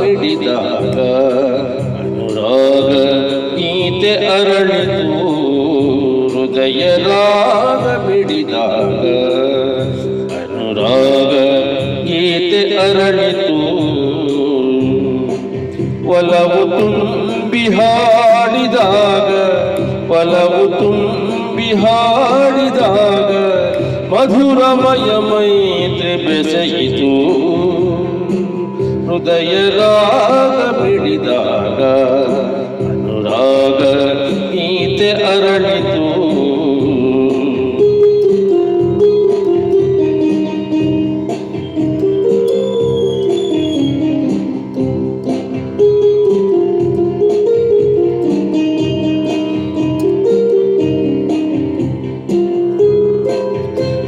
ಬಿಡಿದಾಗ ಅನುರಾಗ ಗೀತೆ ಅರಳಿತು. ಹೃದಯ ರಾಗ ಬಿಡಿದಾಗ ಅನುರಾಗ ಗೀತೆ ಅರಳಿತು. ಒಲವು ತುಂಬಿ ಹಾಡಿದಾಗ, ಒಲವು ತುಂಬಿ ಹಾಡಿದಾಗ ಮಧುರಮಯ ಮೈತ್ರಿ ಬೆಸೆಯಿತು. ಹೃದಯ ರಾಗ ಬಿಡಿದಾಗ ಅನುರಾಗ ಗೀತೆ ಅರಳಿತು.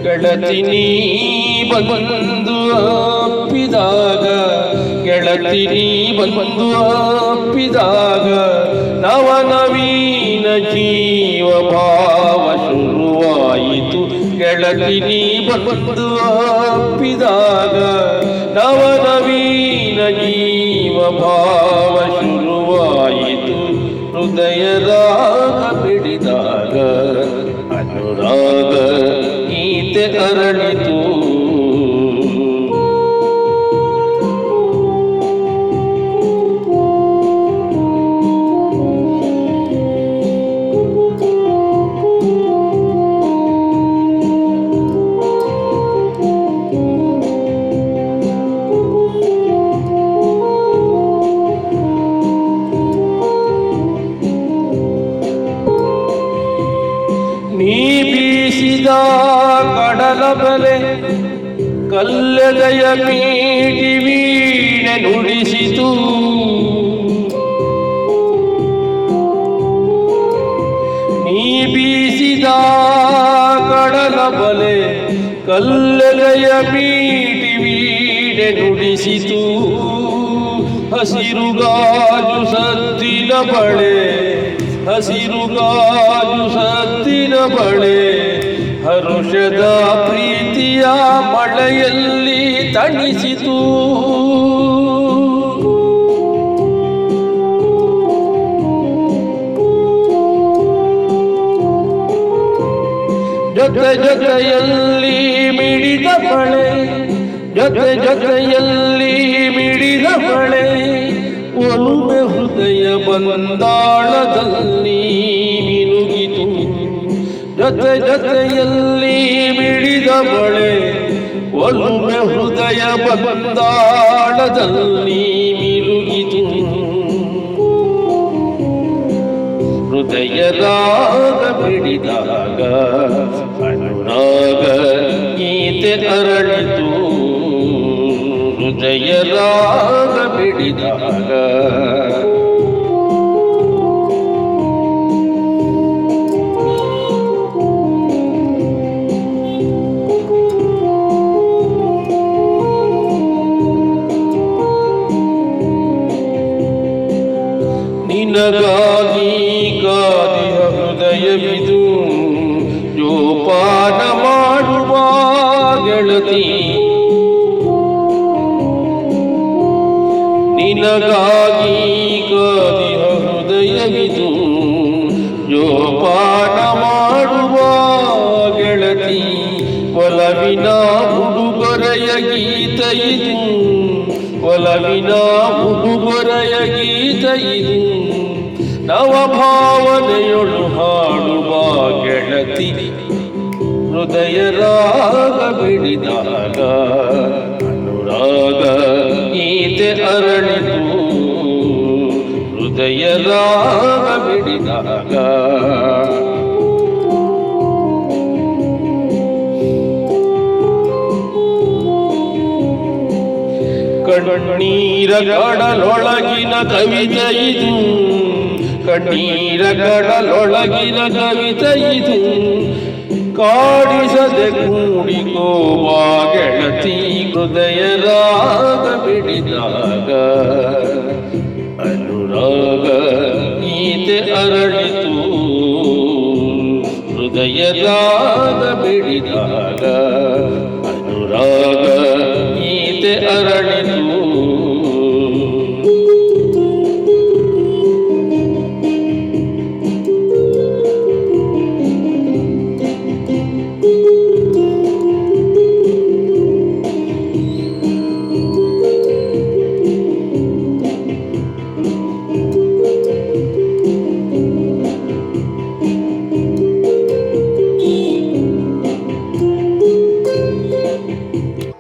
ಗೆಳತಿ ನೀ ಬಂದು ಅಪ್ಪಿದಾಗ ಗೆಳತಿ ನೀ ಬಂದು ಅಪ್ಪಿದಾಗ ನವನವೀನ ಜೀವ ಭಾವ ಶುರುವಾಯಿತು. ಗೆಳತಿ ನೀ ಬಂದು ಅಪ್ಪಿದಾಗ ನವನವೀನ ಜೀವ ಭಾವ ಶುರುವಾಯಿತು. ಹೃದಯ ರಾಗ ಬಿಡಿದಾಗ, ಅನುರಾಗ ಗೀತೆ ಅರಳಿತು. ಬೀಸಿದ ಕಡಲ ಬಲೆ ಕಲ್ಲದಯ ಮೀಟಿ ವೀಣೆ ನುಡಿಸಿತು. ನೀ ಬೀಸಿದ ಕಡಲ ಬಲೆ ಕಲ್ಲೆಲೆಯ ಮೀಟಿ ವೀಣೆ ನುಡಿಸಿತು. ಹಸಿರುಗಾಜು ಸತ್ತಿನ ಬಳೆ ಹಸಿರುಗಾಜು ಸತ್ತಿನ ಬಳೆ ಹರುಷದ ಪ್ರೀತಿಯ ಮಳೆಯಲ್ಲಿ ತಣಿಸಿತು. ಜೊತೆ ಜೊತೆಯಲ್ಲಿ ಮಿಡಿದ ಮಳೆ, ಜೊತೆ ಜೊತೆಯಲ್ಲಿ ಮಿಡಿದ ಮಳೆ ಒಲುಮೆ ಹೃದಯ ಬಂದಾಳದಲ್ಲಿ ಜೊತೆ ಜೊತೆಯಲ್ಲಿ ಮಿಡಿದ ಬಳೆ ಒಲುಮೆ ಹೃದಯ ಬಂದಾಳದಲ್ಲಿ ಮಿರುಗಿತು. ಹೃದಯದಾಗ ಬಿಡಿದಾಗ ಅನುರಾಗ ಗೀತೆ ಅರಳಿತು. ಹೃದಯದಾಗ ಬಿಡಿದಾಗ ನಿನಗಾಗಿ ಕಾದಿಯ ಹೃದಯವಿದು ಜೋಪಾನ ಮಾಡುವ ಗೆಳತಿ. ನಿನಗಾಗಿ ಕಾದಿಯ ಹೃದಯವಿದು ಜೋಪಾನ ಮಾಡುವ ಗೆಳತಿ. ಒಲವಿನ ಉಡುಗೊರೆಯ ಗೀತ ಇದು ಒಲವಿನ ಉಡುಗೊರೆಯ ಗೀತ ಇದು ನವ ಭಾವನೆಯೊಳು ಹಾಡುವ ಗೆಳತಿ ಹೃದಯ ರಾಗ ಬಿಡಿದಾಗ ಅನುರಾಗ ಗೀತೆ ಅರಳಿತು. ಹೃದಯ ರಾಗ ಬಿಡಿದಾಗ ಕಣ್ಣೀರ ಕಡಲೊಳಗಿನ ಕವಿತೆ ಇದು. ಕಣ್ಣೀರ ಕಡಲೊಳಗಿರ ಕಾಡಿಸದೆ ಕೂಡಿಗೋವಾ ಗೆಳತಿ ಹೃದಯ ರಾಗ ಬಿಡಿದಾಗ ಅನುರಾಗ ಗೀತೆ ಅರಳಿತು. ಹೃದಯ ರಾಗ ಬಿಡಿದಾಗ ಅನುರಾಗ ಗೀತೆ ಅರ